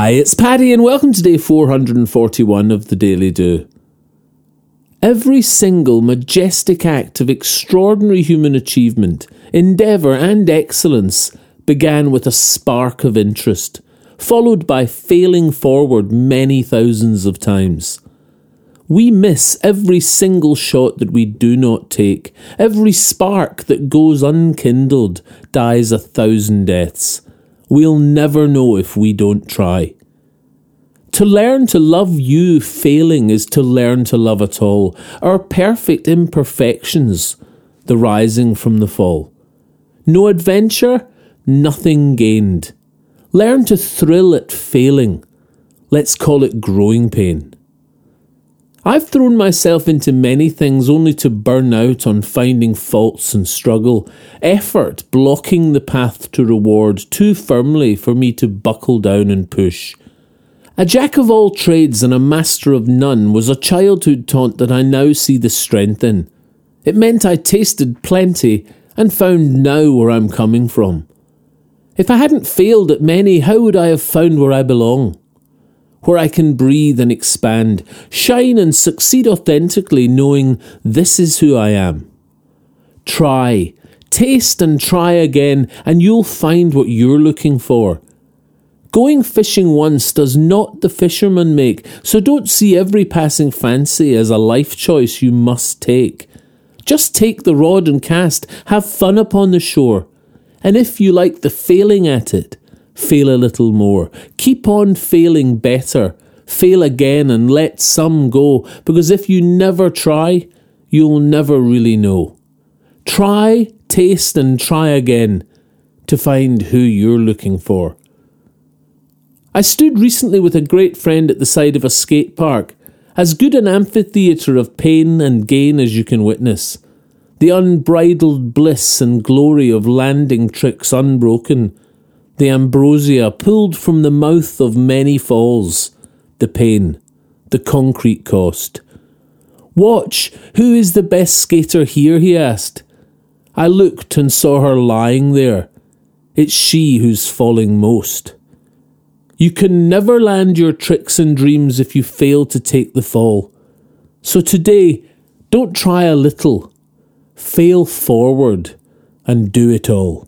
Hi, it's Paddy, and welcome to day 441 of the Daily Do. Every single majestic act of extraordinary human achievement, endeavour, and excellence began with a spark of interest, followed by failing forward many thousands of times. We miss every single shot that we do not take. Every spark that goes unkindled dies a thousand deaths. We'll never know if we don't try. To learn to love you failing is to learn to love at all. Our perfect imperfections, the rising from the fall. No adventure, nothing gained. Learn to thrill at failing. Let's call it growing pain. I've thrown myself into many things only to burn out on finding faults and struggle, effort blocking the path to reward too firmly for me to buckle down and push. A jack of all trades and a master of none was a childhood taunt that I now see the strength in. It meant I tasted plenty and found now where I'm coming from. If I hadn't failed at many, how would I have found where I belong? Where I can breathe and expand, shine and succeed authentically, knowing this is who I am. Try, taste and try again, and you'll find what you're looking for. Going fishing once does not the fisherman make, so don't see every passing fancy as a life choice you must take. Just take the rod and cast, have fun upon the shore, and if you like the failing at it, fail a little more. Keep on failing better. Fail again and let some go, because if you never try, you'll never really know. Try, taste, and try again to find who you're looking for. I stood recently with a great friend at the side of a skate park, as good an amphitheatre of pain and gain as you can witness. The unbridled bliss and glory of landing tricks unbroken the ambrosia pulled from the mouth of many falls, the pain, the concrete cost. Watch, who is the best skater here? he asked. I looked and saw her lying there. It's she who's falling most. You can never land your tricks and dreams if you fail to take the fall. So today, don't try a little. Fail forward and do it all.